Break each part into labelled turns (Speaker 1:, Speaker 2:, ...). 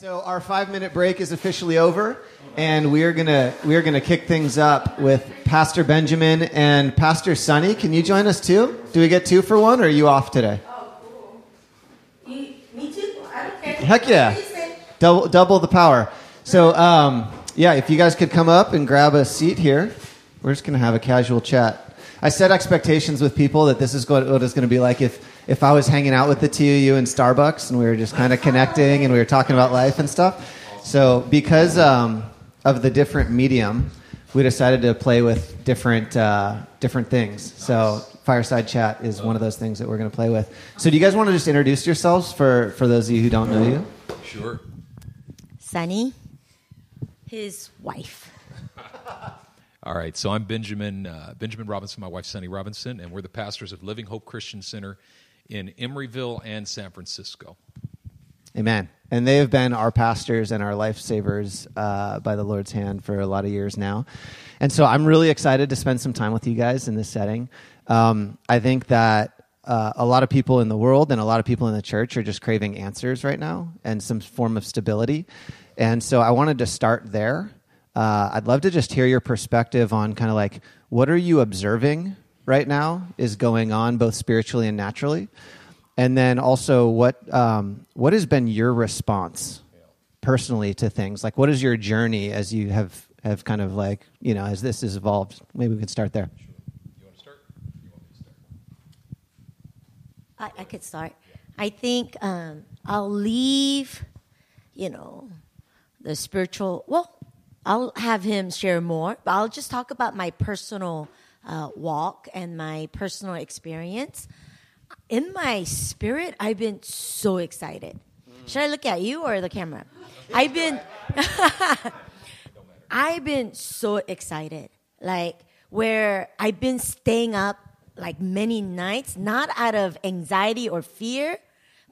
Speaker 1: So our five minute break is officially over, and we are gonna we are gonna kick things up with Pastor Benjamin and Pastor Sonny. Can you join us too? Do we get two for one, or are you off today?
Speaker 2: Oh, cool. You, me too. I don't care.
Speaker 1: Heck yeah.
Speaker 2: What do you say?
Speaker 1: Double double the power. So um, yeah, if you guys could come up and grab a seat here, we're just gonna have a casual chat. I set expectations with people that this is what what it's gonna be like if if I was hanging out with the two of you in Starbucks and we were just kind of connecting and we were talking about life and stuff. So because um, of the different medium, we decided to play with different uh, different things. So fireside chat is one of those things that we're going to play with. So do you guys want to just introduce yourselves for for those of you who don't know you?
Speaker 3: Sure.
Speaker 2: Sunny, his wife.
Speaker 3: All right. So I'm Benjamin uh, Benjamin Robinson. My wife Sunny Robinson, and we're the pastors of Living Hope Christian Center in Emeryville and San Francisco.
Speaker 1: Amen. And they have been our pastors and our lifesavers uh, by the Lord's hand for a lot of years now. And so I'm really excited to spend some time with you guys in this setting. Um, I think that uh, a lot of people in the world and a lot of people in the church are just craving answers right now and some form of stability. And so I wanted to start there. Uh, I'd love to just hear your perspective on kind of like what are you observing right now is going on both spiritually and naturally and then also what um, what has been your response personally to things like what is your journey as you have have kind of like you know as this has evolved maybe we can start there
Speaker 3: You want to start? You want me to start?
Speaker 2: I, I could start. I think um, I'll leave, you know, the spiritual. Well, I'll have him share more, but I'll just talk about my personal uh, walk and my personal experience. In my spirit, I've been so excited. Should I look at you or the camera? I've been. I've been so excited. Like where I've been staying up like many nights, not out of anxiety or fear,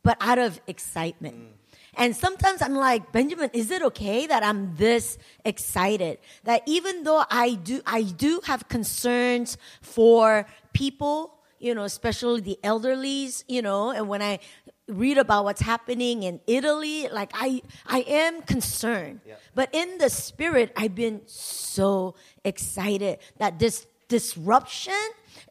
Speaker 2: but out of excitement. And sometimes I'm like, Benjamin, is it okay that I'm this excited? That even though I do, I do have concerns for people, you know, especially the elderlies, you know, and when I read about what's happening in Italy, like I, I am concerned. But in the spirit, I've been so excited that this disruption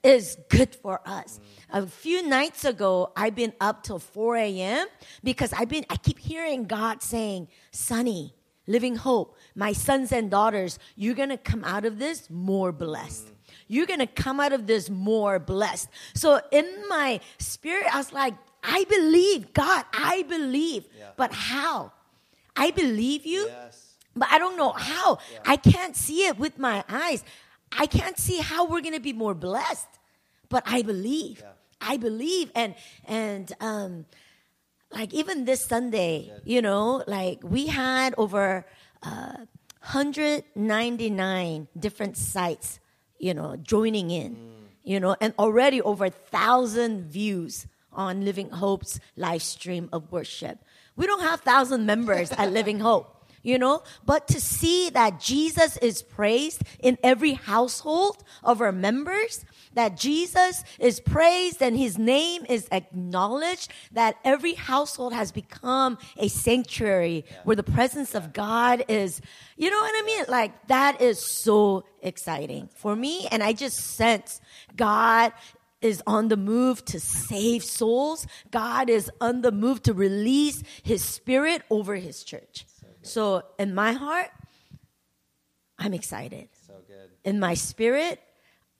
Speaker 2: is good for us. A few nights ago, I've been up till 4 a.m. because I've been, I keep hearing God saying, Sonny, living hope, my sons and daughters, you're gonna come out of this more blessed. You're gonna come out of this more blessed. So in my spirit, I was like, I believe, God, I believe. But how? I believe you, but I don't know how. I can't see it with my eyes. I can't see how we're gonna be more blessed. But I believe. I believe. And and um like even this Sunday, you know, like we had over uh, 199 different sites, you know, joining in, you know, and already over a thousand views on Living Hope's live stream of worship. We don't have thousand members at Living Hope. You know, but to see that Jesus is praised in every household of our members, that Jesus is praised and his name is acknowledged, that every household has become a sanctuary where the presence of God is, you know what I mean? Like that is so exciting for me. And I just sense God is on the move to save souls. God is on the move to release his spirit over his church. So in my heart, I'm excited.
Speaker 1: so good
Speaker 2: In my spirit,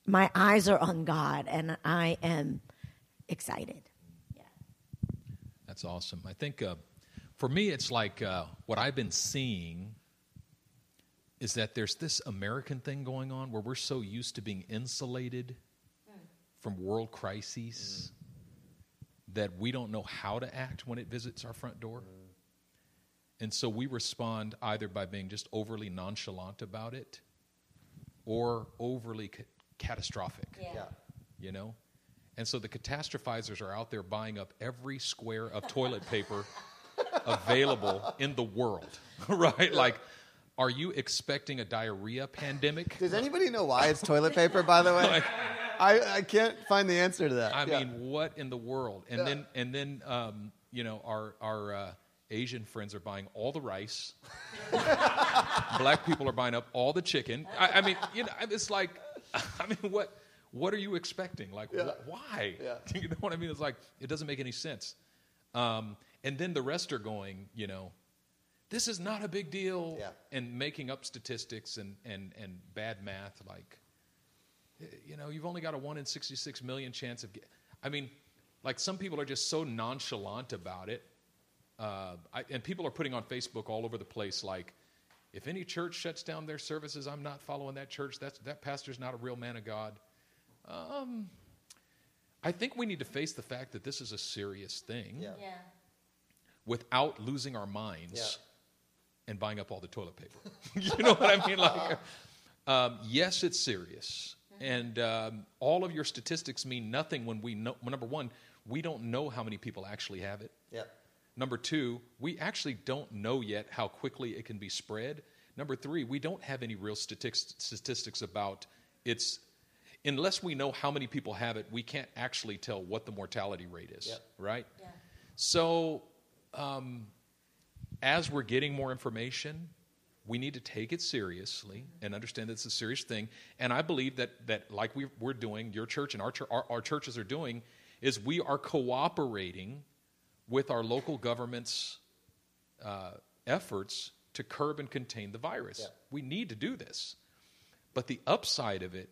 Speaker 2: my eyes are on God and I am excited. Yeah.
Speaker 3: That's awesome. I think uh, for me, it's like uh, what I've been seeing is that there's this American thing going on where we're so used to being insulated from world crises that we don't know how to act when it visits our front door. And so we respond either by being just overly nonchalant about it or overly ca- catastrophic
Speaker 1: yeah
Speaker 3: you know? And so the catastrophizers are out there buying up every square of toilet paper available in the world, right? Like, are you expecting a diarrhea pandemic?
Speaker 1: does anybody know why it's toilet paper by the way
Speaker 3: Like,
Speaker 1: I, I can't find the answer to that
Speaker 3: I
Speaker 1: Yeah.
Speaker 3: mean, what in the world? And
Speaker 1: Yeah.
Speaker 3: then, and then, um, you know, our our uh, Asian friends are buying all the rice. Black people are buying up all the chicken. I, I mean, you know, it's like, I mean, what what are you expecting? Like,
Speaker 1: Yeah.
Speaker 3: wh- why?
Speaker 1: Yeah.
Speaker 3: You know what I mean? It's like it doesn't make any sense. Um, and then the rest are going, you know, this is not a big deal,
Speaker 1: Yeah.
Speaker 3: and making up statistics and and and bad math. Like, eh, you know, you've only got a one in sixty-six million chance of. Get, I mean, like some people are just so nonchalant about it, uh, I, and people are putting on Facebook all over the place like. If any church shuts down their services, I'm not following that church. That's, that pastor's not a real man of God. Um, I think we need to face the fact that this is a serious thing
Speaker 1: Yeah.
Speaker 2: Yeah.
Speaker 3: without losing our minds
Speaker 1: Yeah.
Speaker 3: and buying up all the toilet paper. you know what I mean? Like, um, yes, it's serious, and um, all of your statistics mean nothing when we know. Number one, we don't know how many people actually have it.
Speaker 1: Yeah.
Speaker 3: Number two, we actually don't know yet how quickly it can be spread. Number three, we don't have any real statistics, statistics about its. Unless we know how many people have it, we can't actually tell what the mortality rate is,
Speaker 1: Yep.
Speaker 3: right?
Speaker 2: Yeah.
Speaker 3: So, um, as we're getting more information, we need to take it seriously and understand that it's a serious thing. And I believe that, that like we, we're doing, your church and our, our, our churches are doing, is we are cooperating with our local government's uh, efforts to curb and contain the virus.
Speaker 1: Yeah.
Speaker 3: We need to do this. But the upside of it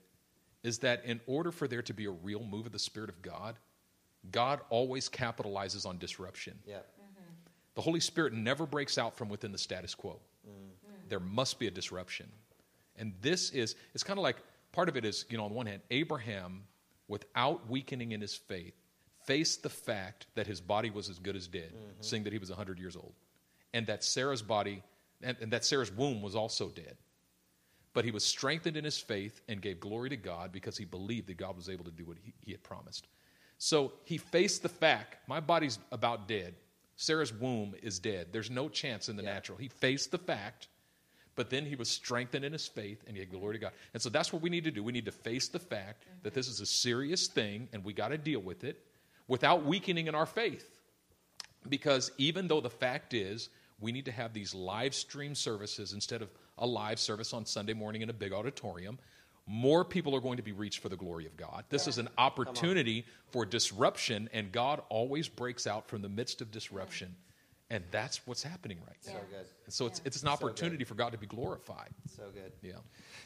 Speaker 3: is that in order for there to be a real move of the Spirit of God, God always capitalizes on disruption.
Speaker 1: Yeah.
Speaker 3: The Holy Spirit never breaks out from within the status quo. There must be a disruption. And this is, it's kind of like part of it is, you know, on one hand, Abraham, without weakening in his faith, faced the fact that his body was as good as dead, mm-hmm. seeing that he was 100 years old, and that Sarah's body, and, and that Sarah's womb was also dead. But he was strengthened in his faith and gave glory to God because he believed that God was able to do what he, he had promised. So he faced the fact my body's about dead. Sarah's womb is dead. There's no chance in the
Speaker 1: Yeah.
Speaker 3: natural. He faced the fact, but then he was strengthened in his faith and he had glory to God. And so that's what we need to do. We need to face the fact that mm-hmm. this is a serious thing and we got to deal with it without weakening in our faith. Because even though the fact is, we need to have these live stream services instead of a live service on Sunday morning in a big auditorium. More people are going to be reached for the glory of God. This is an opportunity for disruption, and God always breaks out from the midst of disruption. And that's what's happening right now.
Speaker 2: So
Speaker 1: good.
Speaker 3: And so it's,
Speaker 2: Yeah.
Speaker 3: it's an opportunity for God to be glorified.
Speaker 1: So good.
Speaker 3: Yeah.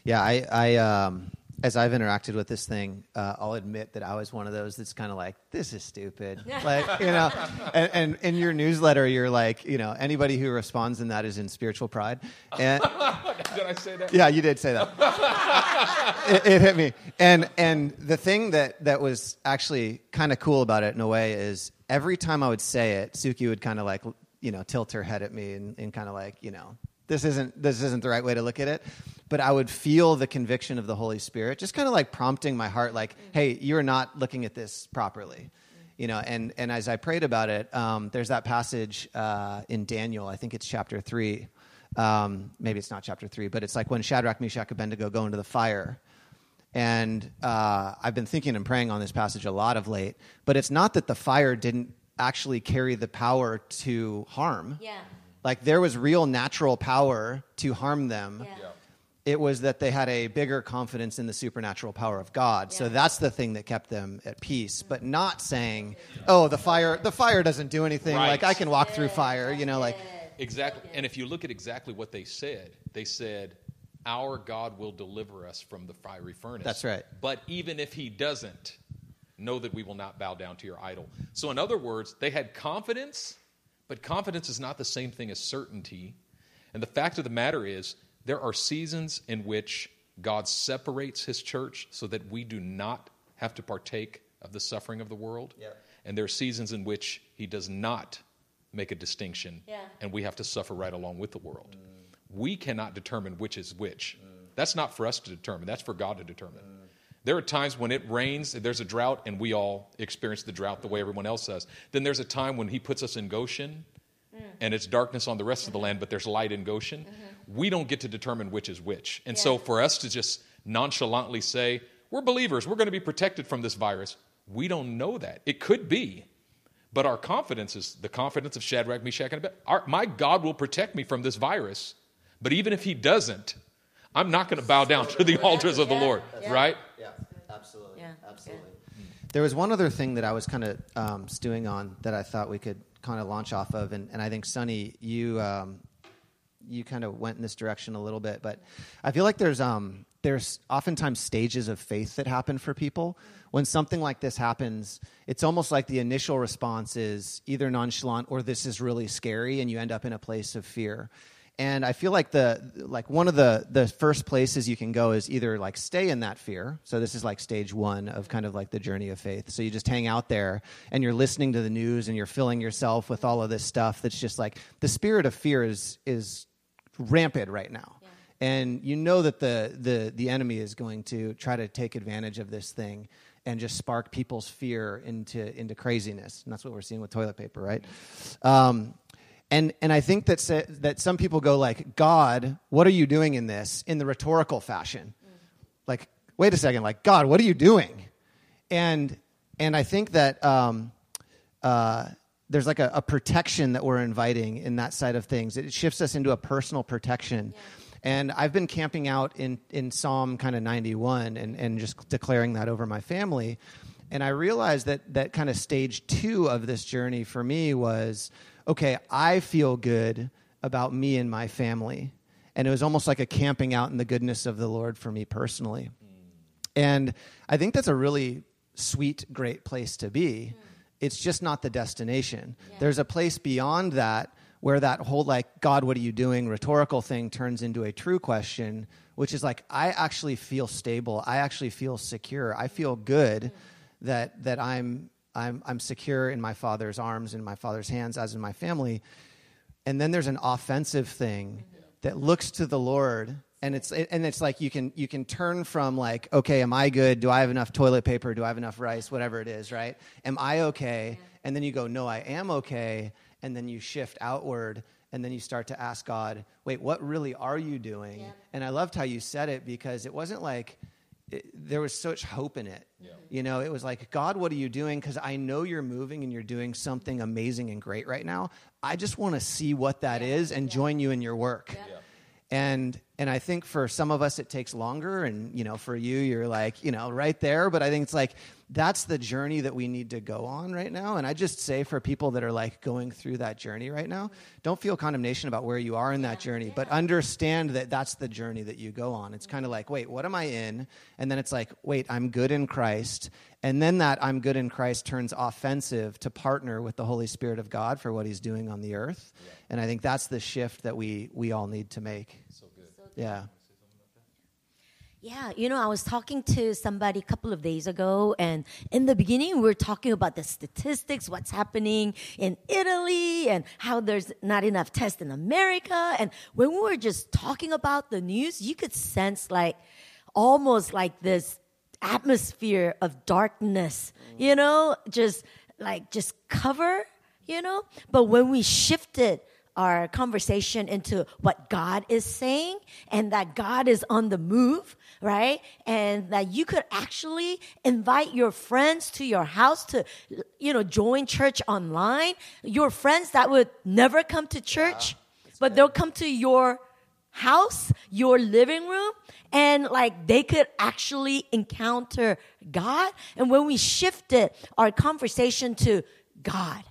Speaker 1: Yeah, I, I um, as I've interacted with this thing, uh, I'll admit that I was one of those that's kind of like, this is stupid. like, you know, and, and in your newsletter, you're like, you know, anybody who responds in that is in spiritual pride. And
Speaker 3: Did I say that?
Speaker 1: yeah, you did say that. it, it hit me. And and the thing that that was actually kind of cool about it in a way is every time I would say it, Suki would kind of like you know tilt her head at me and, and kind of like you know this isn't this isn't the right way to look at it. But I would feel the conviction of the Holy Spirit, just kind of like prompting my heart, like, "Hey, you're not looking at this properly." You know, and and as I prayed about it, um, there's that passage uh, in Daniel. I think it's chapter three. Um, maybe it's not chapter three, but it's like when Shadrach, Meshach, Abednego go into the fire. And uh, I've been thinking and praying on this passage a lot of late. But it's not that the fire didn't actually carry the power to harm.
Speaker 2: Yeah.
Speaker 1: Like there was real natural power to harm them.
Speaker 2: Yeah.
Speaker 1: It was that they had a bigger confidence in the supernatural power of God. So that's the thing that kept them at peace, but not saying, "Oh, the fire the fire doesn't do anything.
Speaker 3: Right.
Speaker 1: Like I can walk through fire, you know, like
Speaker 3: Exactly. And if you look at exactly what they said, they said, Our God will deliver us from the fiery furnace.
Speaker 1: That's right.
Speaker 3: But even if he doesn't, know that we will not bow down to your idol. So, in other words, they had confidence, but confidence is not the same thing as certainty. And the fact of the matter is, there are seasons in which God separates his church so that we do not have to partake of the suffering of the world.
Speaker 1: Yep.
Speaker 3: And there are seasons in which he does not make a distinction,
Speaker 2: Yeah.
Speaker 3: and we have to suffer right along with the world. Mm. We cannot determine which is which. Mm. That's not for us to determine, that's for God to determine. Mm. There are times when it rains, there's a drought, and we all experience the drought the way everyone else does. Then there's a time when He puts us in Goshen, mm. and it's darkness on the rest of the mm-hmm. land, but there's light in Goshen. Mm-hmm. We don't get to determine which is which. And so for us to just nonchalantly say, we're believers, we're going to be protected from this virus, we don't know that. It could be, But our confidence is the confidence of Shadrach, Meshach, and Abednego. Our, my God will protect me from this virus. But even if He doesn't, I'm not going to bow down to the altars of the Lord,
Speaker 2: Yeah.
Speaker 3: right?
Speaker 1: Yeah, absolutely.
Speaker 2: Yeah,
Speaker 1: Absolutely. There was one other thing that I was kind of um, stewing on that I thought we could kind of launch off of, and, and I think Sonny, you um, you kind of went in this direction a little bit, but I feel like there's um, there's oftentimes stages of faith that happen for people. When something like this happens, it's almost like the initial response is either nonchalant or this is really scary, and you end up in a place of fear. And I feel like the like one of the the first places you can go is either like stay in that fear. So this is like stage 1 of kind of like the journey of faith. So you just hang out there and you're listening to the news and you're filling yourself with all of this stuff that's just like the spirit of fear is is rampant right now. And you know that the the the enemy is going to try to take advantage of this thing and just spark people's fear into into craziness. And that's what we're seeing with toilet paper, right? Um, and and I think that sa- that some people go like, God, what are you doing in this? In the rhetorical fashion, like, wait a second, like God, what are you doing? And and I think that um, uh, there's like a, a protection that we're inviting in that side of things. It shifts us into a personal protection. And I've been camping out in, in Psalm kind of 91 and, and just declaring that over my family. And I realized that that kind of stage two of this journey for me was okay, I feel good about me and my family. And it was almost like a camping out in the goodness of the Lord for me personally. And I think that's a really sweet, great place to be. It's just not the destination. There's a place beyond that where that whole, like, God, what are you doing rhetorical thing turns into a true question, which is like, I actually feel stable. I actually feel secure. I feel good mm. that, that I'm, I'm, I'm secure in my father's arms, in my father's hands, as in my family. And then there's an offensive thing that looks to the Lord and it's and it's like you can you can turn from like okay am i good? Do i have enough toilet paper? Do i have enough rice? Whatever it is right? Am i okay? And then you go no i am okay. And then you shift outward and then you start to ask god wait what really are you doing? And i loved how you said it because it wasn't like it, there was such hope in it you know it was like god what are you doing? Because i know you're moving and you're doing something amazing and great right now. I just want to see what that is and join you in your work and and I think for some of us it takes longer, and you know, for you, you're like, you know, right there. But I think it's like that's the journey that we need to go on right now. And I just say for people that are like going through that journey right now, don't feel condemnation about where you are in that journey, but understand that that's the journey that you go on. It's kind of like, wait, what am I in? And then it's like, wait, I'm good in Christ. And then that I'm good in Christ turns offensive to partner with the Holy Spirit of God for what He's doing on the earth. And I think that's the shift that we we all need to make. So good, Yeah.
Speaker 2: Yeah, you know, I was talking to somebody a couple of days ago, and in the beginning, we were talking about the statistics, what's happening in Italy, and how there's not enough tests in America. And when we were just talking about the news, you could sense like almost like this atmosphere of darkness, you know, just like just cover, you know. But when we shifted our conversation into what God is saying and that God is on the move, right? And that you could actually invite your friends to your house to, you know, join church online. Your friends that would never come to church, but they'll come to your house, your living room, and like they could actually encounter God. And when we shifted our conversation to God,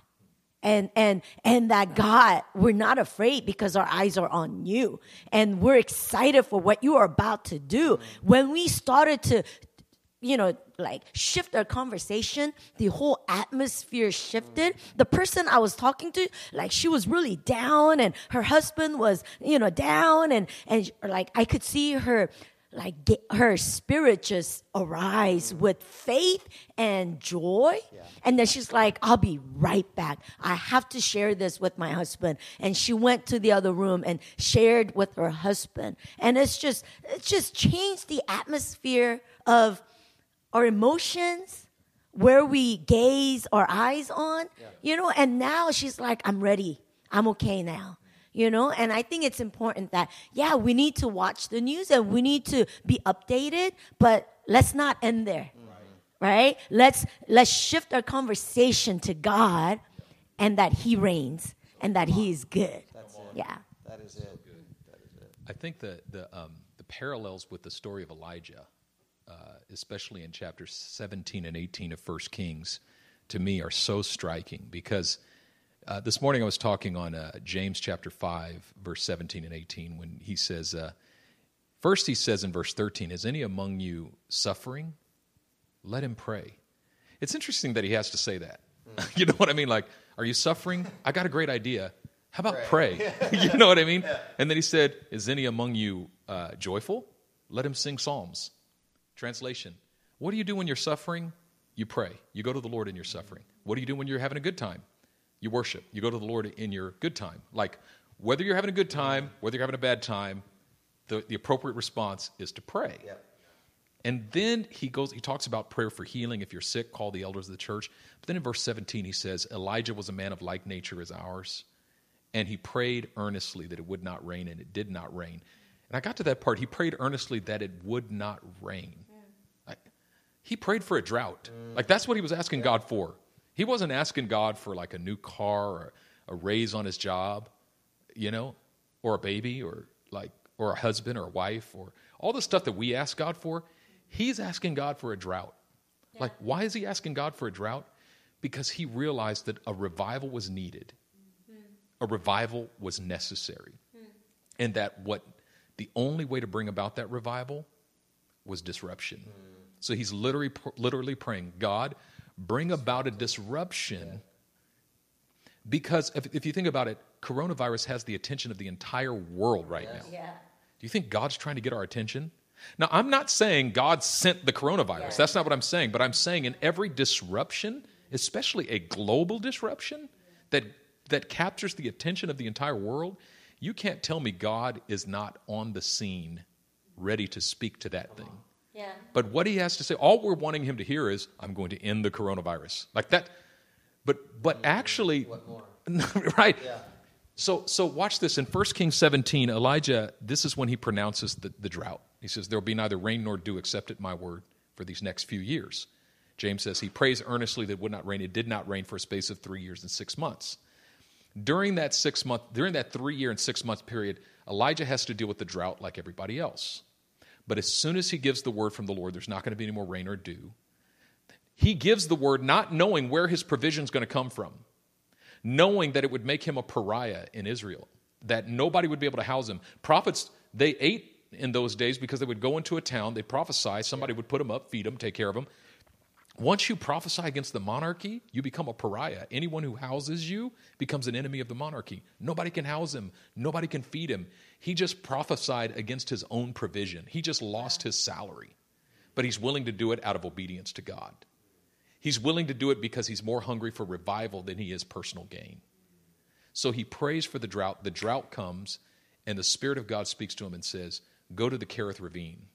Speaker 2: and and and that God, we're not afraid because our eyes are on you, and we're excited for what you are about to do. When we started to, you know, like shift our conversation, the whole atmosphere shifted. The person I was talking to, like she was really down, and her husband was, you know, down, and and like I could see her like get her spirit just arise with faith and joy. And then she's like i'll be right back. I have to share this with my husband. And she went to the other room and shared with her husband. And it's just it just changed the atmosphere of our emotions where we gaze our eyes on you know and now she's like i'm ready. I'm okay now you know? And i think it's important that yeah we need to watch the news and we need to be updated but let's not end there right. let's let's shift our conversation to god and that He reigns and that He is good. Yeah.
Speaker 1: That is it.
Speaker 3: I think the the um, the parallels with the story of Elijah, uh, especially in chapters 17 and 18 of First Kings, to me are so striking because uh, this morning I was talking on uh, James chapter 5, verse 17 and 18, when he says, uh, first he says in verse 13, Is any among you suffering? Let him pray. It's interesting that he has to say that. you know what I mean? Like, are you suffering? I got a great idea. How about pray? you know what I mean? And then he said, Is any among you uh, joyful? Let him sing psalms. Translation What do you do when you're suffering? You pray. You go to the Lord in your suffering. What do you do when you're having a good time? You worship. You go to the Lord in your good time. Like, whether you're having a good time, whether you're having a bad time, the, the appropriate response is to pray.
Speaker 1: Yep.
Speaker 3: And then he goes, he talks about prayer for healing. If you're sick, call the elders of the church. But then in verse 17, he says, Elijah was a man of like nature as ours, and he prayed earnestly that it would not rain, and it did not rain. And I got to that part. He prayed earnestly that it would not rain. Like, he prayed for a drought. Like, that's what he was asking God for. He wasn't asking God for like a new car or a raise on his job, you know, or a baby or like, or a husband or a wife or all the stuff that we ask God for. He's asking God for a drought. Like, why is he asking God for a drought? Because he realized that a revival was needed, mm-hmm. a revival was necessary, mm-hmm. and that what the only way to bring about that revival was disruption. Mm. So he's literally, literally praying, God, bring about a disruption. Because if, if you think about it, coronavirus has the attention of the entire world right now.
Speaker 2: Yeah.
Speaker 3: Do you think God's trying to get our attention? Now, I'm not saying God sent the coronavirus. That's not what I'm saying. But I'm saying in every disruption, especially a global disruption that, that captures the attention of the entire world, you can't tell me God is not on the scene ready to speak to that thing. But what he has to say, all we're wanting him to hear is, I'm going to end the coronavirus. Like that. But but actually
Speaker 1: What more?
Speaker 3: right.
Speaker 1: Yeah.
Speaker 3: So so watch this in 1 Kings 17, Elijah, this is when he pronounces the, the drought. He says, There will be neither rain nor dew except at my word for these next few years. James says he prays earnestly that it would not rain. It did not rain for a space of three years and six months. During that six month, during that three year and six month period, Elijah has to deal with the drought like everybody else. But as soon as he gives the word from the Lord, there's not going to be any more rain or dew. He gives the word not knowing where his provision is going to come from, knowing that it would make him a pariah in Israel, that nobody would be able to house him. Prophets, they ate in those days because they would go into a town, they prophesy, somebody would put them up, feed them, take care of them. Once you prophesy against the monarchy, you become a pariah. Anyone who houses you becomes an enemy of the monarchy. Nobody can house him, nobody can feed him. He just prophesied against his own provision. He just lost his salary, but he's willing to do it out of obedience to God. He's willing to do it because he's more hungry for revival than he is personal gain. So he prays for the drought. The drought comes, and the Spirit of God speaks to him and says, Go to the Kerith Ravine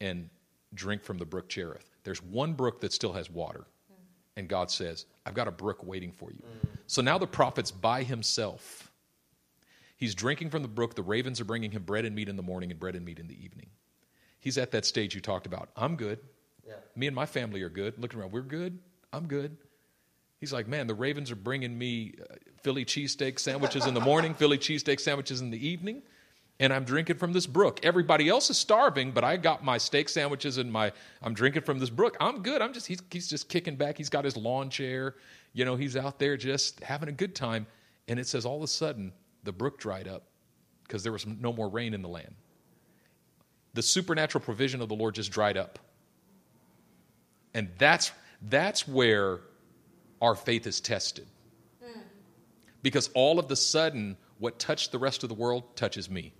Speaker 3: and drink from the brook Cherith. There's one brook that still has water. And God says, I've got a brook waiting for you. Mm. So now the prophet's by himself. He's drinking from the brook. The ravens are bringing him bread and meat in the morning and bread and meat in the evening. He's at that stage you talked about. I'm good.
Speaker 1: Yeah.
Speaker 3: Me and my family are good. Looking around, we're good. I'm good. He's like, man, the Ravens are bringing me uh, Philly cheesesteak sandwiches in the morning, Philly cheesesteak sandwiches in the evening, and I'm drinking from this brook. Everybody else is starving, but I got my steak sandwiches and my I'm drinking from this brook. I'm good. I'm just he's he's just kicking back. He's got his lawn chair. You know, he's out there just having a good time. And it says all of a sudden the brook dried up because there was no more rain in the land. The supernatural provision of the Lord just dried up. And that's that's where our faith is tested. Because all of the sudden, what touched the rest of the world touches me.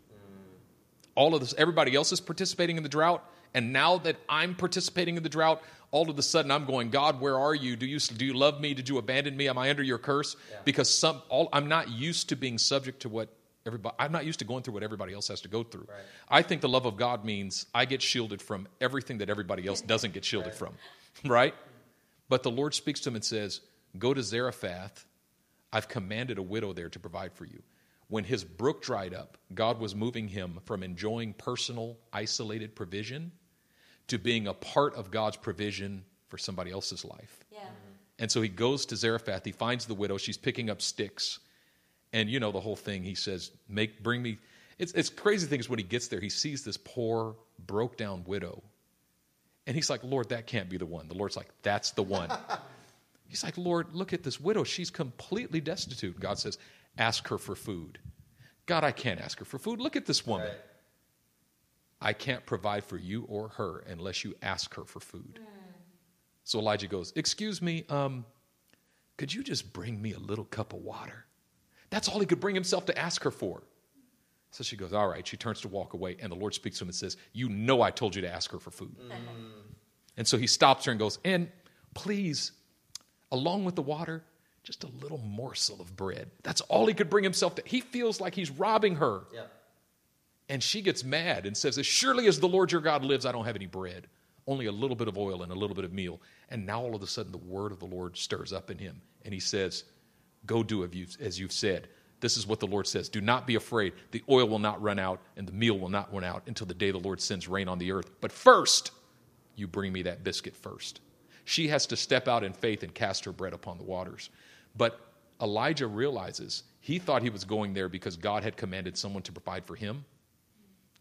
Speaker 3: All of this, everybody else is participating in the drought, and now that I'm participating in the drought, all of a sudden I'm going, God, where are you? Do you do you love me? Did you abandon me? Am I under your curse? Because some, all, I'm not used to being subject to what everybody. I'm not used to going through what everybody else has to go through. I think the love of God means I get shielded from everything that everybody else doesn't get shielded from, right? But the Lord speaks to him and says, Go to Zarephath. I've commanded a widow there to provide for you. When his brook dried up, God was moving him from enjoying personal, isolated provision to being a part of God's provision for somebody else's life.
Speaker 2: Yeah. Mm-hmm.
Speaker 3: And so he goes to Zarephath. He finds the widow. She's picking up sticks. And you know the whole thing. He says, "Make bring me." It's it's crazy thing is when he gets there, he sees this poor, broke down widow, and he's like, "Lord, that can't be the one." The Lord's like, "That's the one." he's like, "Lord, look at this widow. She's completely destitute." God says, "Ask her for food." God, I can't ask her for food. Look at this woman.
Speaker 1: Right.
Speaker 3: I can't provide for you or her unless you ask her for food. So Elijah goes, Excuse me, um, could you just bring me a little cup of water? That's all he could bring himself to ask her for. So she goes, All right. She turns to walk away, and the Lord speaks to him and says, You know I told you to ask her for food. And so he stops her and goes, And please, along with the water, just a little morsel of bread. That's all he could bring himself to. He feels like he's robbing her.
Speaker 1: Yeah.
Speaker 3: And she gets mad and says, As surely as the Lord your God lives, I don't have any bread, only a little bit of oil and a little bit of meal. And now all of a sudden, the word of the Lord stirs up in him. And he says, Go do as you've said. This is what the Lord says Do not be afraid. The oil will not run out, and the meal will not run out until the day the Lord sends rain on the earth. But first, you bring me that biscuit first. She has to step out in faith and cast her bread upon the waters. But Elijah realizes he thought he was going there because God had commanded someone to provide for him.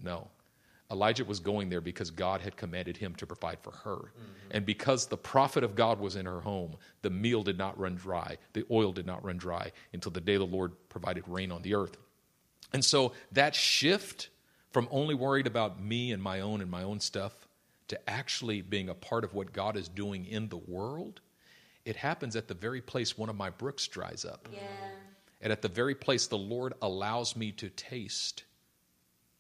Speaker 3: No. Elijah was going there because God had commanded him to provide for her. Mm-hmm. And because the prophet of God was in her home, the meal did not run dry, the oil did not run dry until the day the Lord provided rain on the earth. And so that shift from only worried about me and my own and my own stuff to actually being a part of what God is doing in the world, it happens at the very place one of my brooks dries up.
Speaker 2: Yeah.
Speaker 3: And at the very place the Lord allows me to taste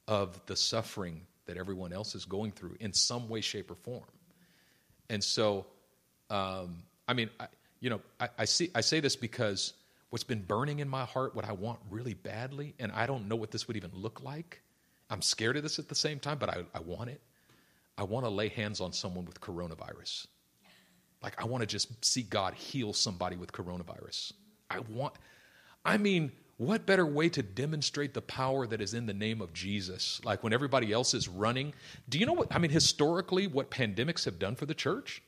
Speaker 3: of the suffering that everyone else is going through in some way, shape, or form. And so, um, I mean, I, you know, I, I, see, I say this because what's been burning in my heart, what I want really badly, and I don't know what this would even look like. I'm scared of this at the same time, but I, I want it. I want to lay hands on someone with coronavirus. Like, I want to just see God heal somebody with coronavirus. I want, I mean, what better way to demonstrate the power that is in the name of Jesus? Like when everybody else is running. Do you know what? I mean, historically, what pandemics have done for the church?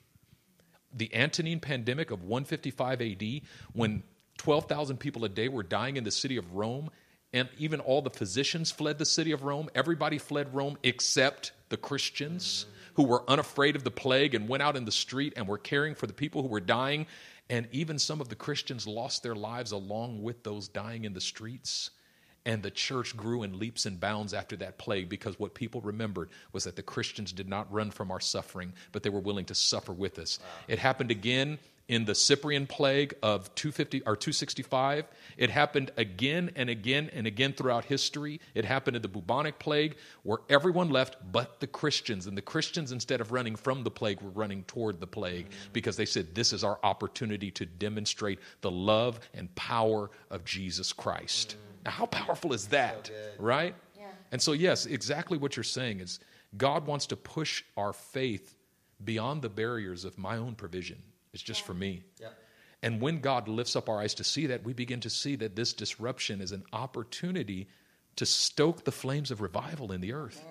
Speaker 3: The Antonine pandemic of 155 AD, when 12,000 people a day were dying in the city of Rome, and even all the physicians fled the city of Rome. Everybody fled Rome except the Christians who were unafraid of the plague and went out in the street and were caring for the people who were dying and even some of the Christians lost their lives along with those dying in the streets. And the church grew in leaps and bounds after that plague because what people remembered was that the Christians did not run from our suffering, but they were willing to suffer with us. Wow. It happened again in the Cyprian plague of 250 or 265. It happened again and again and again throughout history. It happened in the bubonic plague where everyone left but the Christians. And the Christians, instead of running from the plague, were running toward the plague mm. because they said, This is our opportunity to demonstrate the love and power of Jesus Christ. Mm. Now, how powerful is that? So right? Yeah. And so, yes, exactly what you're saying is God wants to push our faith beyond the barriers of my own provision it's just yeah. for me. Yeah. And when God lifts up our eyes to see that, we begin to see that this disruption is an opportunity to stoke the flames of revival in the earth.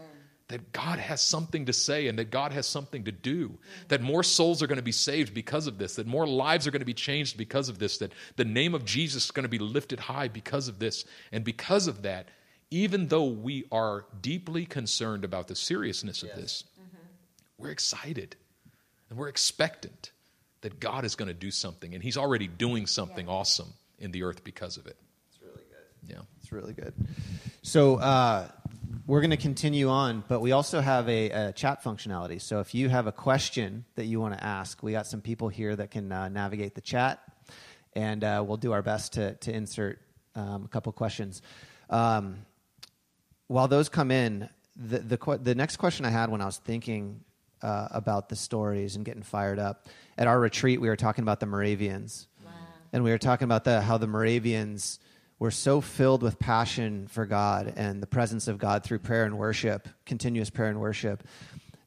Speaker 3: That God has something to say and that God has something to do. That more souls are going to be saved because of this. That more lives are going to be changed because of this. That the name of Jesus is going to be lifted high because of this. And because of that, even though we are deeply concerned about the seriousness of yes. this, mm-hmm. we're excited and we're expectant that God is going to do something, and He's already doing something yeah. awesome in the earth because of it.
Speaker 1: It's really good.
Speaker 3: Yeah,
Speaker 1: it's really good. So uh, we're going to continue on, but we also have a, a, chat functionality. So if you have a question that you want to ask, we got some people here that can uh, navigate the chat, and uh, we'll do our best to to insert um, a couple questions. Um, while those come in, the, the the next question I had when I was thinking uh, about the stories and getting fired up. At our retreat, we were talking about the Moravians. Wow. And we were talking about the, how the Moravians were so filled with passion for God and the presence of God through prayer and worship, continuous prayer and worship,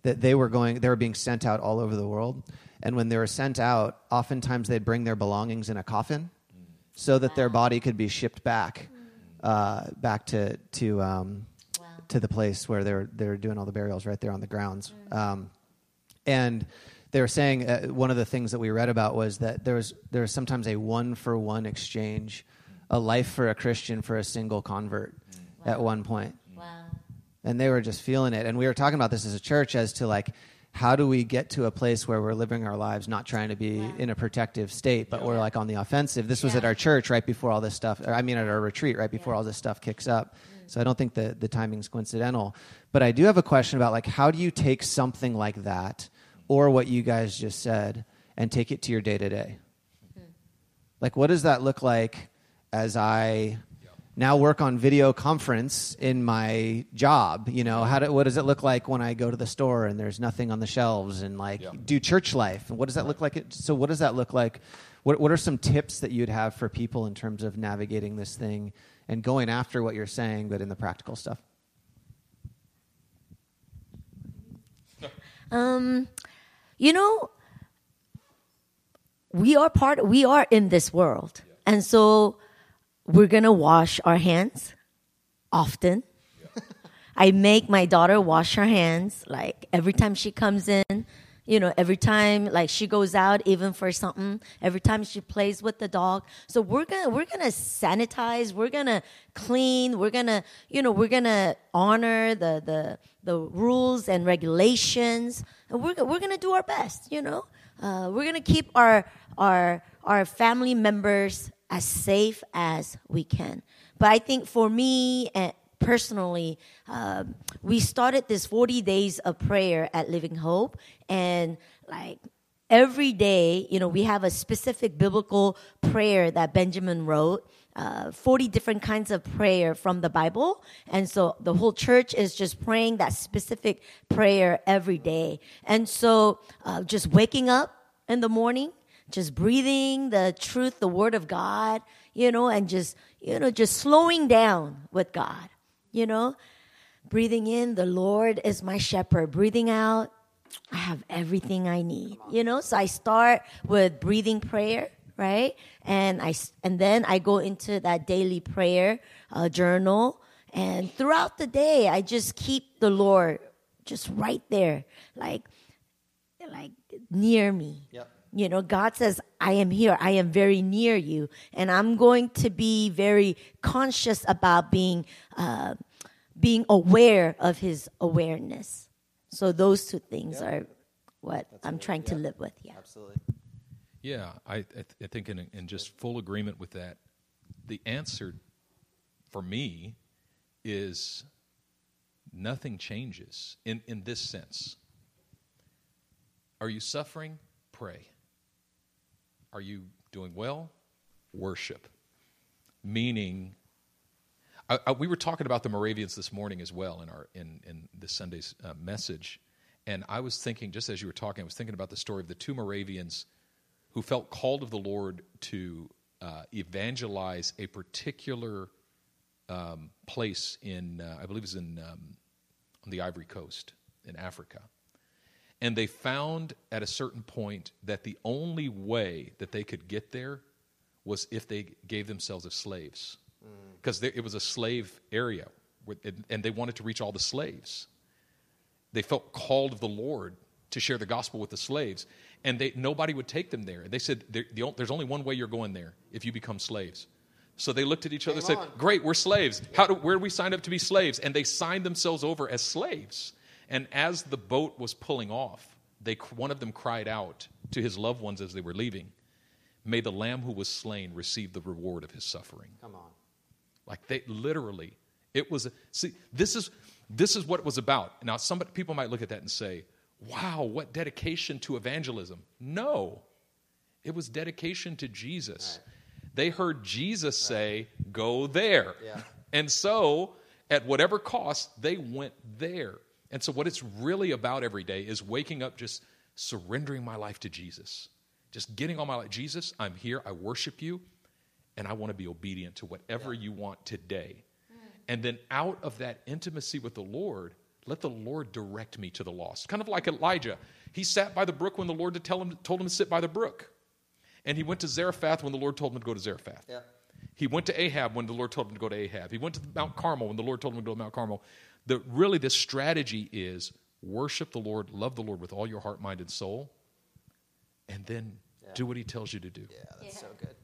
Speaker 1: that they were going, they were being sent out all over the world. And when they were sent out, oftentimes they'd bring their belongings in a coffin so that wow. their body could be shipped back, uh, back to to um, wow. to the place where they're they're doing all the burials right there on the grounds. Um, and they were saying uh, one of the things that we read about was that there was there was sometimes a one for one exchange, a life for a Christian for a single convert
Speaker 2: Wow.
Speaker 1: at one point,
Speaker 2: Wow.
Speaker 1: and they were just feeling it. And we were talking about this as a church as to like. How do we get to a place where we're living our lives not trying to be
Speaker 2: Wow.
Speaker 1: in a protective state, but we're like on the offensive? This was at our church right before all this stuff, or I mean at our retreat right before
Speaker 2: Yeah.
Speaker 1: all this stuff kicks up. So I don't think the, the timing's coincidental. But I do have a question about like how do you take something like that or what you guys just said and take it to your day to day? Like what does that look like as I now work on video conference in my job? You know, how do, what does it look like when I go to the store and there's nothing on the shelves and like
Speaker 3: Yeah.
Speaker 1: do church life? And what does that look like? So what does that look like? What what are some tips that you'd have for people in terms of navigating this thing and going after what you're saying, but in the practical stuff?
Speaker 2: Um, you know, we are part. We are in this world, and so we're gonna wash our hands often. I make my daughter wash her hands like every time she comes in. You know, every time like she goes out, even for something. Every time she plays with the dog. So we're gonna we're gonna sanitize. We're gonna clean. We're gonna you know we're gonna honor the the the rules and regulations. And we're we're gonna do our best. You know, uh, we're gonna keep our our our family members as safe as we can. But I think for me and personally, um, we started this 40 days of prayer at Living Hope, and like every day, you know, we have a specific biblical prayer that Benjamin wrote. Uh, 40 different kinds of prayer from the Bible. And so the whole church is just praying that specific prayer every day. And so uh, just waking up in the morning, just breathing the truth, the word of God, you know, and just, you know, just slowing down with God, you know, breathing in, the Lord is my shepherd, breathing out, I have everything I need, you know, so I start with breathing prayer. Right, and I and then I go into that daily prayer uh, journal, and throughout the day, I just keep the Lord just right there, like like near me.
Speaker 1: Yep.
Speaker 2: You know, God says, I am here. I am very near you. And I'm going to be very conscious about being, uh, being aware of his awareness. So those two things are what I'm trying to live with. Yeah.
Speaker 1: Absolutely.
Speaker 3: Yeah, I, I, th- I think in, in just full agreement with that. The answer for me is nothing changes in, in this sense. Are you suffering? Pray. Are you doing well? Worship. Meaning, I, I, we were talking about the Moravians this morning as well in our in in this Sunday's uh, message, and I was thinking, just as you were talking, I was thinking about the story of the two Moravians who felt called of the Lord to uh, evangelize a particular um, place in, uh, I believe, it was in um, on the Ivory Coast in Africa, and they found at a certain point that the only way that they could get there was if they gave themselves as slaves Mm. because it was a slave area and- and they wanted to reach all the slaves. They felt called of the lord to share the gospel with the slaves and they, nobody would take them there. They said "There- the o- there's only one way you're going there if you become slaves. So they looked at each other and said great we're slaves. How do, where do we sign up to be slaves? And they signed themselves over as slaves. And as the boat was pulling off they, one of them cried out to his loved ones as they were leaving may the lamb who was slain receive the reward of his suffering.
Speaker 1: Come on.
Speaker 3: Like they literally, it was. See, this is this is what it was about. Now, some people might look at that and say, "Wow, what dedication to evangelism!" No, it was dedication to Jesus. They heard Jesus say, "Go there,"
Speaker 1: Yeah.
Speaker 3: and so at whatever cost, they went there. And so, what it's really about every day is waking up, just surrendering my life to Jesus, just getting all my life. Jesus, I'm here. I worship you and I want to be obedient to whatever you want today. And then out of that intimacy with the Lord, let the Lord direct me to the lost. Kind of like Elijah. He sat by the brook when the Lord to tell him, told him to sit by the brook. And he went to Zarephath when the Lord told him to go to Zarephath.
Speaker 1: Yeah.
Speaker 3: He went to Ahab when the Lord told him to go to Ahab. He went to Mount Carmel when the Lord told him to go to Mount Carmel. The, really, the strategy is worship the Lord, love the Lord with all your heart, mind, and soul, and then do what he tells you to do.
Speaker 1: Yeah, that's
Speaker 2: Yeah.
Speaker 1: so good.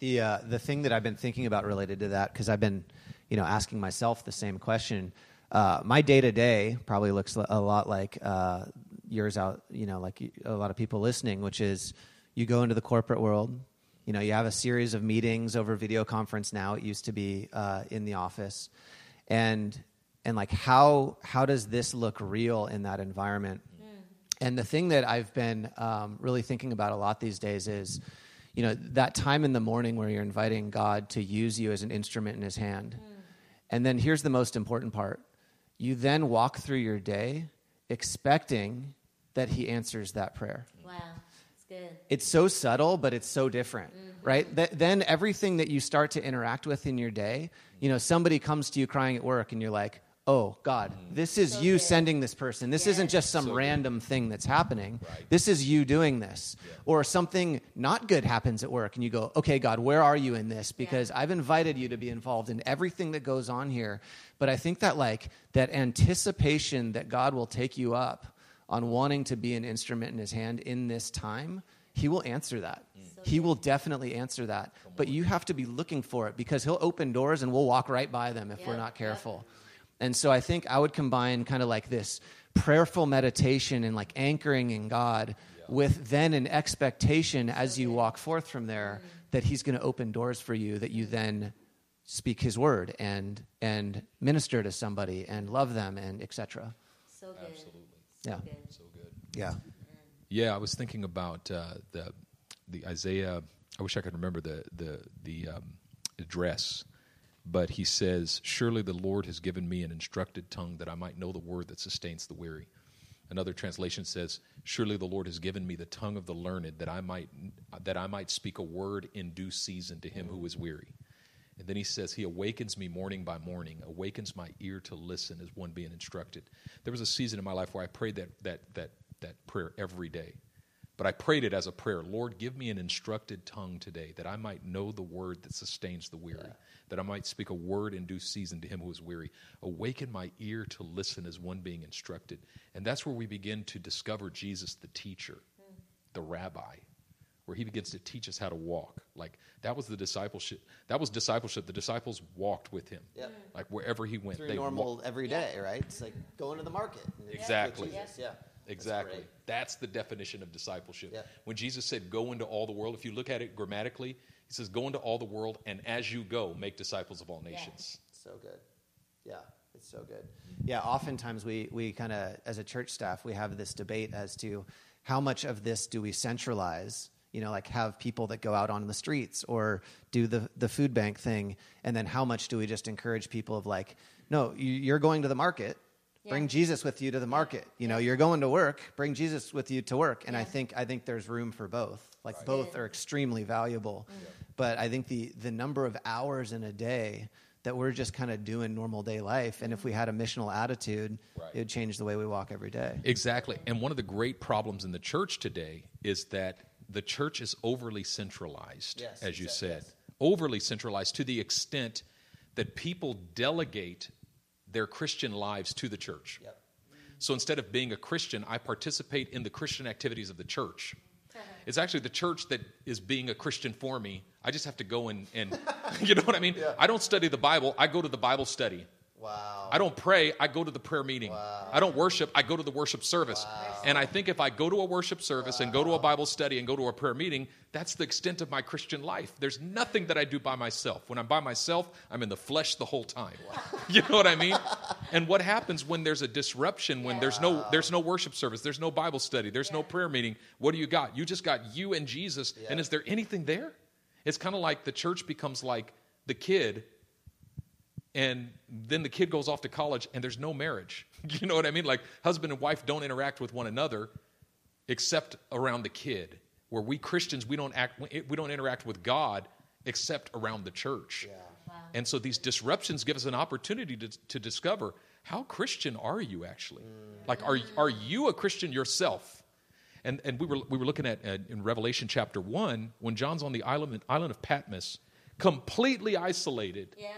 Speaker 1: The uh, the thing that I've been thinking about related to that because I've been, you know, asking myself the same question. Uh, my day to day probably looks a lot like uh, yours out. You know, like a lot of people listening, which is you go into the corporate world. You know, you have a series of meetings over video conference now. It used to be uh, in the office, and and like how how does this look real in that environment? And the thing that I've been um, really thinking about a lot these days is, you know, that time in the morning where you're inviting God to use you as an instrument in His hand. Mm. And then here's the most important part you then walk through your day expecting that He answers that prayer.
Speaker 2: Wow, it's good.
Speaker 1: It's so subtle, but it's so different, mm-hmm. right? Th- then everything that you start to interact with in your day, you know, somebody comes to you crying at work and you're like, oh, God, mm. this is
Speaker 2: So
Speaker 1: you
Speaker 2: good.
Speaker 1: sending this person. This isn't just some
Speaker 3: So good.
Speaker 1: random thing that's happening.
Speaker 3: Right.
Speaker 1: This is you doing this. Or something not good happens at work and you go, okay, God, where are you in this? Because I've invited you to be involved in everything that goes on here. But I think that, like, that anticipation that God will take you up on wanting to be an instrument in his hand in this time, he will answer that. Mm. He will definitely answer that. But you have to be looking for it because he'll open doors and we'll walk right by them if we're
Speaker 2: Yeah,
Speaker 1: not
Speaker 2: yeah.
Speaker 1: Careful. And so I think I would combine kind of like this prayerful meditation and like anchoring in God with then an expectation as you walk forth from there that he's going to open doors for you that you then speak his word and and minister to somebody and love them and etc.
Speaker 2: So good.
Speaker 3: Absolutely.
Speaker 1: Yeah.
Speaker 2: Good.
Speaker 3: So good.
Speaker 1: Yeah.
Speaker 3: Yeah, I was thinking about uh, the the Isaiah. I wish I could remember the the the um, address, but he says, "Surely the Lord has given me an instructed tongue that I might know the word that sustains the weary." Another translation says, "Surely the Lord has given me the tongue of the learned that I might that I might speak a word in due season to him who is weary." And then he says, He awakens me morning by morning, awakens my ear to listen as one being instructed. There was a season in my life where I prayed that, that, that, that prayer every day. But I prayed it as a prayer Lord, give me an instructed tongue today that I might know the word that sustains the weary, that I might speak a word in due season to him who is weary. Awaken my ear to listen as one being instructed. And that's where we begin to discover Jesus, the teacher, the rabbi, where he begins to teach us how to walk. Like that was the discipleship. That was discipleship. The disciples walked with him.
Speaker 1: Yep.
Speaker 3: Like wherever he went,
Speaker 1: Through
Speaker 3: they
Speaker 1: normal
Speaker 3: walked.
Speaker 1: every day, right? It's like going to the market.
Speaker 3: Exactly.
Speaker 1: Jesus, Yeah.
Speaker 3: Exactly.
Speaker 1: great.
Speaker 3: That's the definition of discipleship.
Speaker 1: Yeah.
Speaker 3: When Jesus said, "Go into all the world," if you look at it grammatically, he says, "Go into all the world, and as you go, make disciples of all nations."
Speaker 1: So good. Yeah, it's so good. Yeah, oftentimes we, we kind of, as a church staff, we have this debate as to how much of this do we centralize, you know, like have people that go out on the streets or do the, the food bank thing, and then how much do we just encourage people of like, no, you- you're going to the market, bring Jesus with you to the market. You know, you're going to work, bring Jesus with you to work. And I think I think there's room for both. Like both are extremely valuable. Mm. But I think the the number of hours in a day that we're just kind of doing normal day life, and if we had a missional attitude,
Speaker 3: Right.
Speaker 1: it would change the way we walk every day.
Speaker 3: Exactly. And one of the great problems in the church today is that the church is overly centralized,
Speaker 1: Yes,
Speaker 3: as you
Speaker 1: exactly,
Speaker 3: said.
Speaker 1: yes.
Speaker 3: Overly centralized to the extent that people delegate their Christian lives to the church.
Speaker 1: Yep.
Speaker 3: So instead of being a Christian, I participate in the Christian activities of the church. It's actually the church that is being a Christian for me. I just have to go and, and you know what I mean? I don't study the Bible, I go to the Bible study.
Speaker 1: Wow.
Speaker 3: I don't pray, I go to the prayer meeting. I don't worship, I go to the worship service. And I think if I go to a worship service and go to a Bible study and go to a prayer meeting, that's the extent of my Christian life. There's nothing that I do by myself. When I'm by myself, I'm in the flesh the whole time. You know what I mean? And what happens when there's a disruption, when there's no there's no worship service, there's no Bible study, there's no prayer meeting, what do you got? You just got you and Jesus. And is there anything there? It's kind of like the church becomes like the kid and then the kid goes off to college and there's no marriage. You know what I mean? Like husband and wife don't interact with one another except around the kid. Where we Christians we don't act we don't interact with God except around the church. And so these disruptions give us an opportunity to, to discover how Christian are you actually? Like are are you a Christian yourself? And and we were we were looking at uh, in Revelation chapter 1 when John's on the island island of Patmos completely isolated
Speaker 2: Yeah.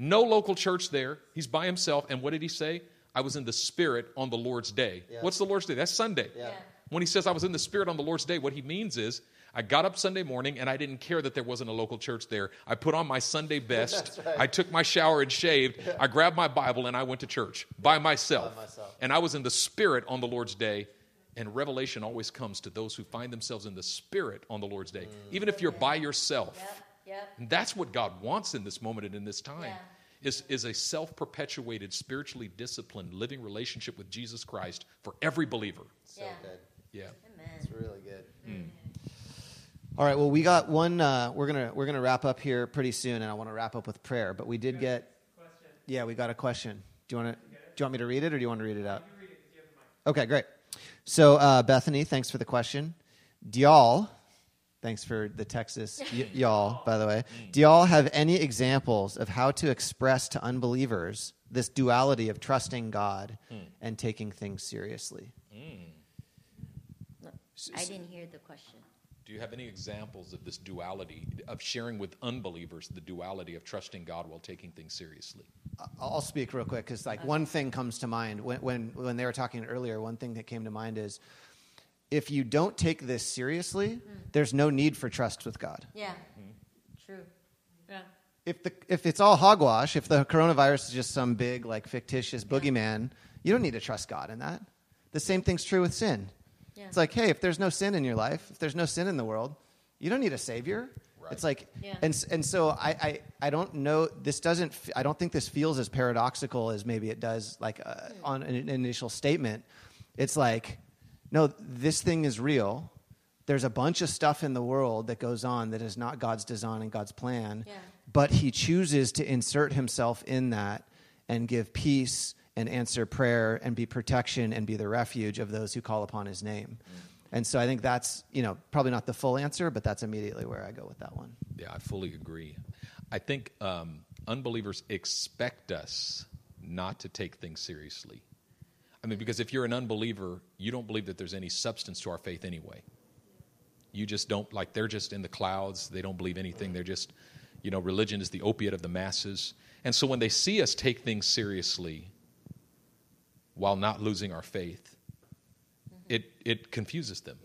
Speaker 3: No local church there. He's by himself. And what did he say? I was in the spirit on the Lord's day.
Speaker 1: Yeah.
Speaker 3: What's the Lord's day? That's Sunday.
Speaker 1: Yeah.
Speaker 3: When he says I was in the Spirit on the Lord's day, what he means is I got up Sunday morning and I didn't care that there wasn't a local church there. I put on my Sunday best.
Speaker 1: right.
Speaker 3: I took my shower and shaved. I grabbed my Bible and I went to church by myself.
Speaker 1: By myself.
Speaker 3: And I was in the Spirit on the Lord's day. And revelation always comes to those who find themselves in the Spirit on the Lord's day, mm. even if you're by yourself.
Speaker 2: Yep. Yep.
Speaker 3: And that's what God wants in this moment and in this time.
Speaker 2: Yeah.
Speaker 3: Is, is a self perpetuated, spiritually disciplined, living relationship with Jesus Christ for every believer.
Speaker 1: So
Speaker 2: Yeah.
Speaker 1: good.
Speaker 3: Yeah.
Speaker 2: Amen.
Speaker 1: It's really good. All right. Well, we got one. Uh, we're gonna we're gonna wrap up here pretty soon, and I want to wrap up with prayer. But we did get. Yeah, we got a question. Do you want to? Do you want me to read it, or do you want to read it out? Okay, great. So uh, Bethany, thanks for the question. Dial, thanks for the Texas y- y'all. By the way, do y'all have any examples of how to express to unbelievers this duality of trusting God hmm. and taking things seriously? Hmm.
Speaker 2: I didn't hear the question.
Speaker 3: Do you have any examples of this duality, of sharing with unbelievers the duality of trusting God while taking things seriously?
Speaker 1: I'll speak real quick because like one thing comes to mind when, when when they were talking earlier. One thing that came to mind is if you don't take this seriously, there's no need for trust with God.
Speaker 2: Yeah. True. Yeah.
Speaker 1: If the if it's all hogwash, if the coronavirus is just some big like fictitious boogeyman, you don't need to trust God in that. The same thing's true with sin.
Speaker 2: Yeah.
Speaker 1: It's like, hey, if there's no sin in your life, if there's no sin in the world, you don't need a savior.
Speaker 3: Right.
Speaker 1: It's like,
Speaker 2: Yeah.
Speaker 1: and and so I, I I don't know. This doesn't. I don't think this feels as paradoxical as maybe it does like uh, on an initial statement. It's like, no, this thing is real. There's a bunch of stuff in the world that goes on that is not God's design and God's plan,
Speaker 2: Yeah.
Speaker 1: but He chooses to insert Himself in that and give peace and answer prayer and be protection and be the refuge of those who call upon His name. And so I think that's you know probably not the full answer, but that's immediately where I go with that one.
Speaker 3: Yeah, I fully agree. I think um, unbelievers expect us not to take things seriously. I mean, because if you're an unbeliever, you don't believe that there's any substance to our faith anyway. You just don't, like, they're just in the clouds. They don't believe anything. They're just, you know, religion is the opiate of the masses. And so when they see us take things seriously while not losing our faith, it, it confuses them.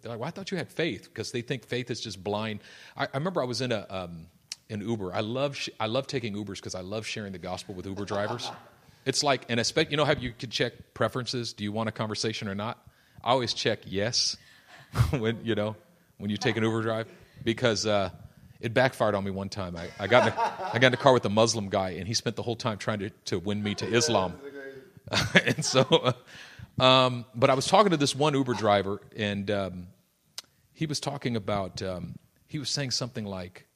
Speaker 3: They're like, well, I thought you had faith because they think faith is just blind. I, I remember I was in a um, in Uber. I love sh- I love taking Ubers because I love sharing the gospel with Uber drivers. It's like, and expect you know how you could check preferences. Do you want a conversation or not? I always check yes when you know when you take an Uber drive because uh, it backfired on me one time. I, I got in a, I got in a car with a Muslim guy and he spent the whole time trying to, to win me to Islam. and so, um, but I was talking to this one Uber driver, and um, he was talking about, um, he was saying something like,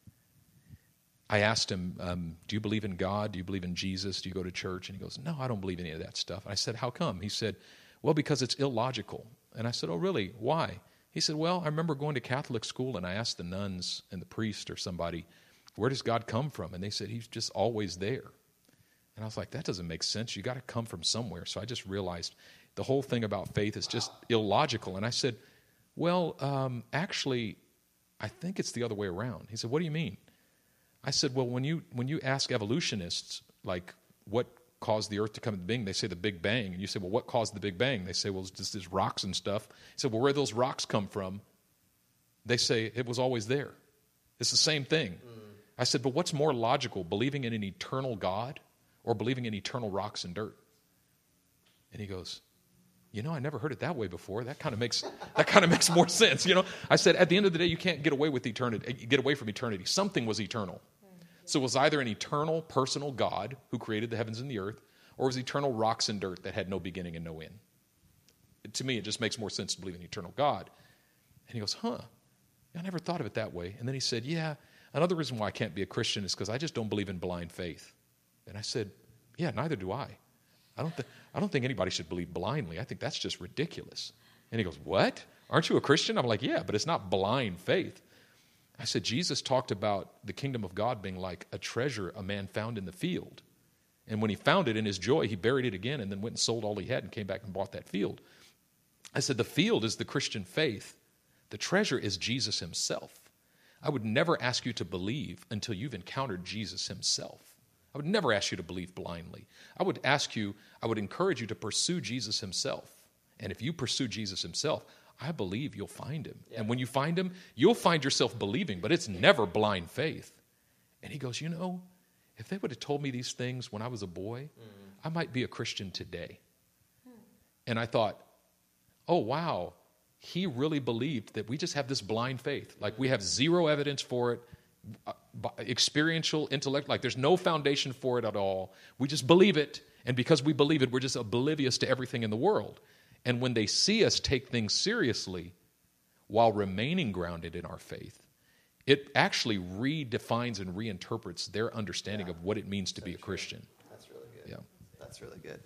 Speaker 3: I asked him, um, Do you believe in God? Do you believe in Jesus? Do you go to church? And he goes, No, I don't believe any of that stuff. And I said, How come? He said, Well, because it's illogical. And I said, Oh, really? Why? He said, Well, I remember going to Catholic school and I asked the nuns and the priest or somebody, Where does God come from? And they said, He's just always there. And I was like, that doesn't make sense. You got to come from somewhere. So I just realized the whole thing about faith is just illogical. And I said, well, um, actually, I think it's the other way around. He said, what do you mean? I said, well, when you when you ask evolutionists, like what caused the Earth to come into being, they say the Big Bang, and you say, well, what caused the Big Bang? They say, well, it's just these rocks and stuff. He said, well, where those rocks come from? They say it was always there. It's the same thing. I said, but what's more logical, believing in an eternal God or believing in eternal rocks and dirt? And he goes, you know, I never heard it that way before. That kind of makes that kind of makes more sense. You know, I said at the end of the day, you can't get away with eternity. Get away from eternity. Something was eternal. So it was either an eternal, personal God who created the heavens and the earth, or it was eternal rocks and dirt that had no beginning and no end. To me, it just makes more sense to believe in eternal God. And he goes, huh? I never thought of it that way. And then he said, yeah. Another reason why I can't be a Christian is because I just don't believe in blind faith. And I said, yeah, neither do I. I don't, th- I don't think anybody should believe blindly. I think that's just ridiculous. And he goes, What? Aren't you a Christian? I'm like, Yeah, but it's not blind faith. I said, Jesus talked about the kingdom of God being like a treasure a man found in the field. And when he found it in his joy, he buried it again and then went and sold all he had and came back and bought that field. I said, The field is the Christian faith, the treasure is Jesus himself. I would never ask you to believe until you've encountered Jesus himself. I would never ask you to believe blindly. I would ask you, I would encourage you to pursue Jesus himself And if you pursue Jesus himself, I believe you'll find him. And when you find him, you'll find yourself believing, but it's never blind faith. And he goes, You know, if they would have told me these things when I was a boy, I might be a Christian today. And I thought, Oh, wow. He really believed that we just have this blind faith. Like we have zero evidence for it, uh, experiential, intellect, like there's no foundation for it at all. We just believe it. And because we believe it, we're just oblivious to everything in the world. And when they see us take things seriously while remaining grounded in our faith, it actually redefines and reinterprets their understanding of what it means to be a Christian.
Speaker 1: That's really good.
Speaker 3: Yeah.
Speaker 1: That's really good.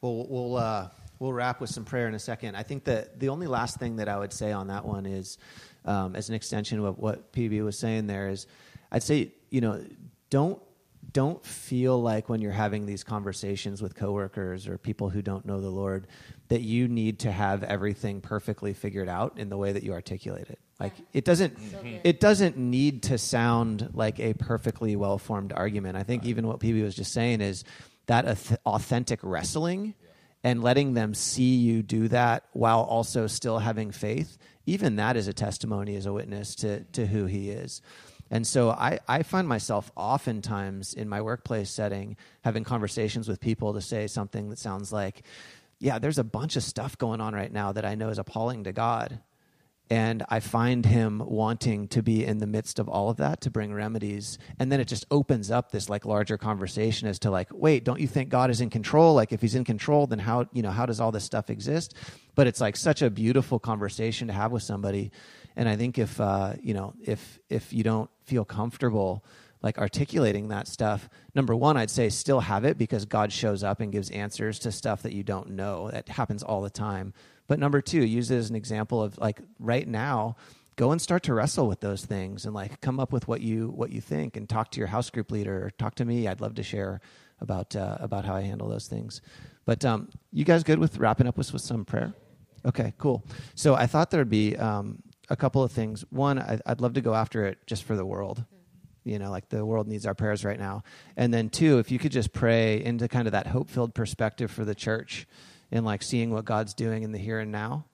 Speaker 1: Well, we'll uh, we'll wrap with some prayer in a second. I think that the only last thing that I would say on that one is, um, as an extension of what PB was saying there, is I'd say you know don't don't feel like when you're having these conversations with coworkers or people who don't know the Lord that you need to have everything perfectly figured out in the way that you articulate it. Like it doesn't it doesn't need to sound like a perfectly well-formed argument. I think even what PB was just saying is that authentic wrestling and letting them see you do that while also still having faith, even that is a testimony as a witness to to who he is. And so I, I find myself oftentimes in my workplace setting having conversations with people to say something that sounds like, yeah, there's a bunch of stuff going on right now that I know is appalling to God. And I find him wanting to be in the midst of all of that to bring remedies. And then it just opens up this like larger conversation as to like, wait, don't you think God is in control? Like if he's in control, then how, you know, how does all this stuff exist? But it's like such a beautiful conversation to have with somebody. And I think if uh, you know, if if you don't feel comfortable like articulating that stuff, number one, I'd say still have it because God shows up and gives answers to stuff that you don't know. That happens all the time. But number two, use it as an example of like right now, go and start to wrestle with those things and like come up with what you what you think and talk to your house group leader or talk to me. I'd love to share about uh, about how I handle those things. But um, you guys good with wrapping up with, with some prayer? Okay, cool. So I thought there'd be um, a couple of things. One, I, I'd love to go after it just for the world. You know, like the world needs our prayers right now. And then two, if you could just pray into kind of that hope filled perspective for the church and like seeing what God's doing in the here and now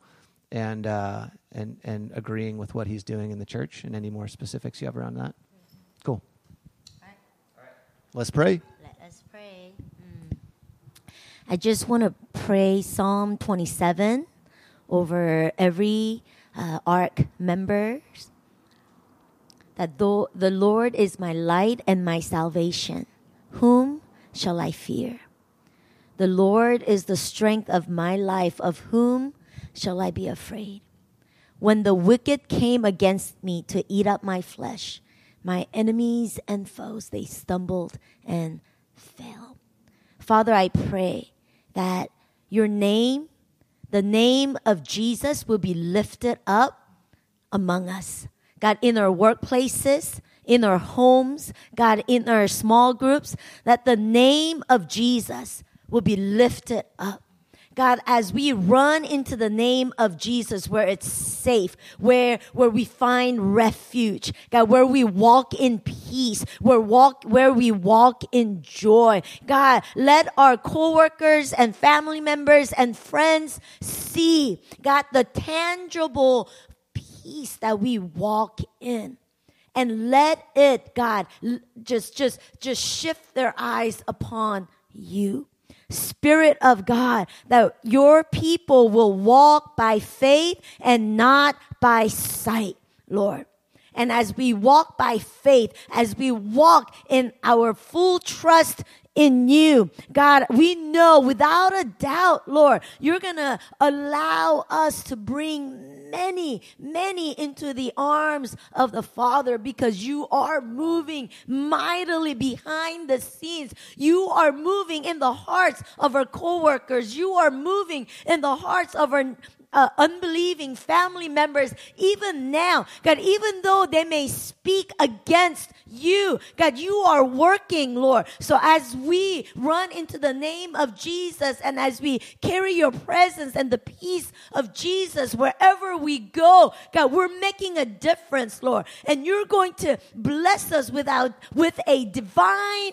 Speaker 1: and uh, and and agreeing with what he's doing in the church and any more specifics you have around that. Cool. All right. All right. Let's pray.
Speaker 2: Let us pray. Mm. I just want to pray Psalm 27 over every uh, ARC members. That though the Lord is my light and my salvation, whom shall I fear? The Lord is the strength of my life, of whom shall I be afraid? When the wicked came against me to eat up my flesh, my enemies and foes, they stumbled and fell. Father, I pray that your name, the name of Jesus, will be lifted up among us. God, in our workplaces, in our homes, God, in our small groups, that the name of Jesus will be lifted up. God, as we run into the name of Jesus where it's safe, where, where we find refuge, God, where we walk in peace, where walk, where we walk in joy. God, let our coworkers and family members and friends see, God, the tangible peace that we walk in and let it god just just just shift their eyes upon you spirit of god that your people will walk by faith and not by sight lord. And as we walk by faith, as we walk in our full trust in you, God, we know without a doubt, Lord, you're going to allow us to bring many, many into the arms of the Father because you are moving mightily behind the scenes. You are moving in the hearts of our coworkers. You are moving in the hearts of our uh, unbelieving family members, even now, God, even though they may speak against you, God, you are working, Lord. So as we run into the name of Jesus and as we carry your presence and the peace of Jesus wherever we go, God, we're making a difference, Lord. And you're going to bless us without, with a divine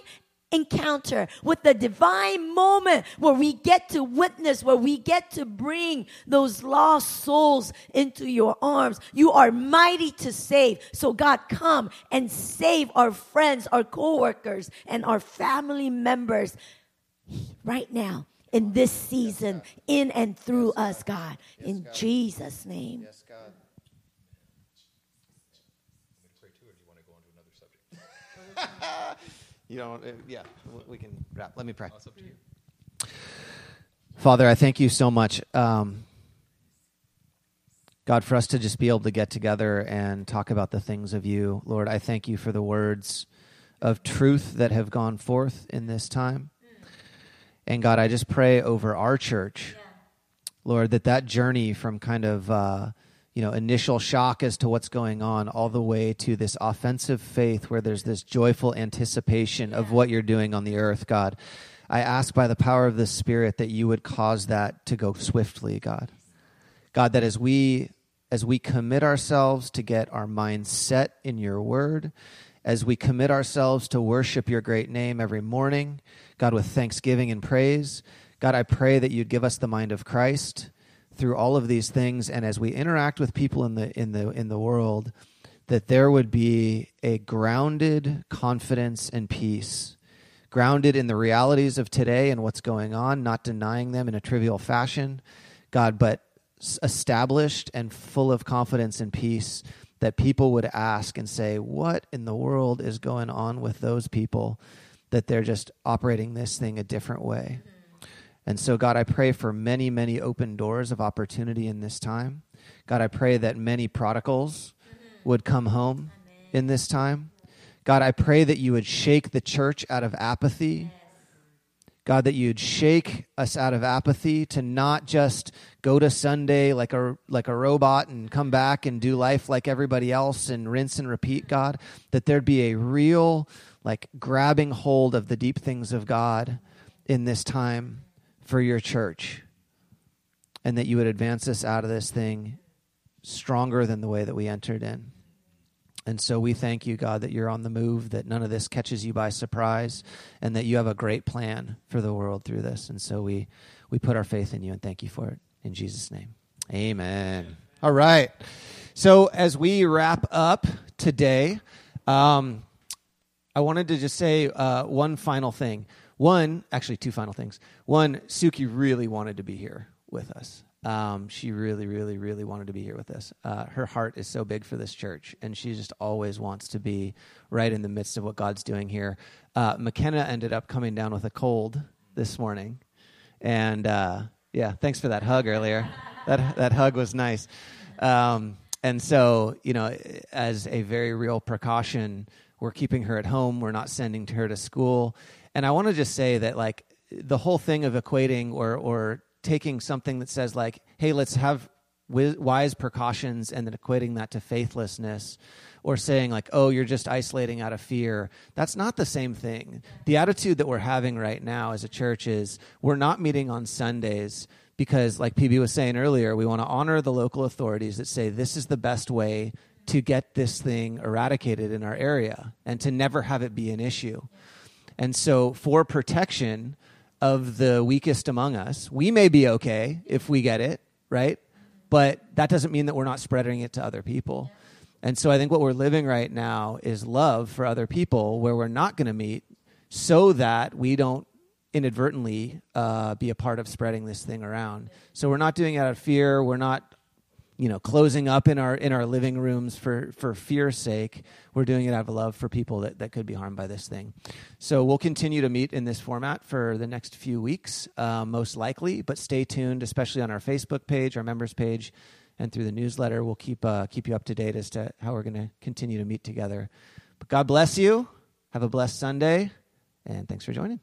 Speaker 2: encounter, with the divine moment where we get to witness, where we get to bring those lost souls into your arms. You are mighty to save. So God, come and save our friends, our coworkers, and our family members right now in this season, in and through us, God. In Jesus' name.
Speaker 1: Yes, God. you don't, uh, yeah, we can wrap. Let me pray.
Speaker 3: Up to you.
Speaker 1: Father, I thank you so much. Um, God, for us to just be able to get together and talk about the things of you. Lord, I thank you for the words of truth that have gone forth in this time. And God, I just pray over our church, Lord, that that journey from kind of, uh, you know, initial shock as to what's going on all the way to this offensive faith where there's this joyful anticipation of what you're doing on the earth, God. I ask by the power of the Spirit that you would cause that to go swiftly, God. God, that as we as we commit ourselves to get our minds set in your word, as we commit ourselves to worship your great name every morning, God, with thanksgiving and praise, God, I pray that you'd give us the mind of Christ through all of these things, and as we interact with people in the in the in the world, that there would be a grounded confidence and peace grounded in the realities of today and what's going on, not denying them in a trivial fashion, God, but established and full of confidence and peace that people would ask and say, What in the world is going on with those people that they're just operating this thing a different way? Mm-hmm. And so, God, I pray for many, many open doors of opportunity in this time. God, I pray that many prodigals mm-hmm. would come home in this time. God, I pray that you would shake the church out of apathy. God, that you'd shake us out of apathy to not just go to Sunday like a like a robot and come back and do life like everybody else and rinse and repeat, God. That there'd be a real like grabbing hold of the deep things of God in this time for your church. And that you would advance us out of this thing stronger than the way that we entered in. And so we thank you, God, that you're on the move, that none of this catches you by surprise, and that you have a great plan for the world through this. And so we, we put our faith in you and thank you for it. In Jesus' name. Amen. All right. So as we wrap up today, um, I wanted to just say uh, one final thing. One, actually, two final things. One, Suki really wanted to be here with us. Um, she really, really, really wanted to be here with us. Uh, her heart is so big for this church, and she just always wants to be right in the midst of what God's doing here. Uh, McKenna ended up coming down with a cold this morning, and uh, yeah, thanks for that hug earlier. that that hug was nice. Um, and so, you know, as a very real precaution, we're keeping her at home. We're not sending her to school. And I want to just say that, like, the whole thing of equating or or taking something that says like, "Hey, let's have wise precautions," and then equating that to faithlessness, or saying like, "Oh, you're just isolating out of fear." That's not the same thing. The attitude that we're having right now as a church is we're not meeting on Sundays because, like PB was saying earlier, we want to honor the local authorities that say this is the best way to get this thing eradicated in our area and to never have it be an issue. And so, for protection of the weakest among us, we may be okay if we get it, right? But that doesn't mean that we're not spreading it to other people. And so, I think what we're living right now is love for other people where we're not going to meet so that we don't inadvertently uh, be a part of spreading this thing around. So, we're not doing it out of fear. We're not you know closing up in our in our living rooms for for fear's sake. We're doing it out of love for people that, that could be harmed by this thing. So we'll continue to meet in this format for the next few weeks uh, most likely but stay tuned especially on our facebook page our members page and through the newsletter. We'll keep uh, keep you up to date as to how we're going to continue to meet together. But god bless you. Have a blessed sunday and thanks for joining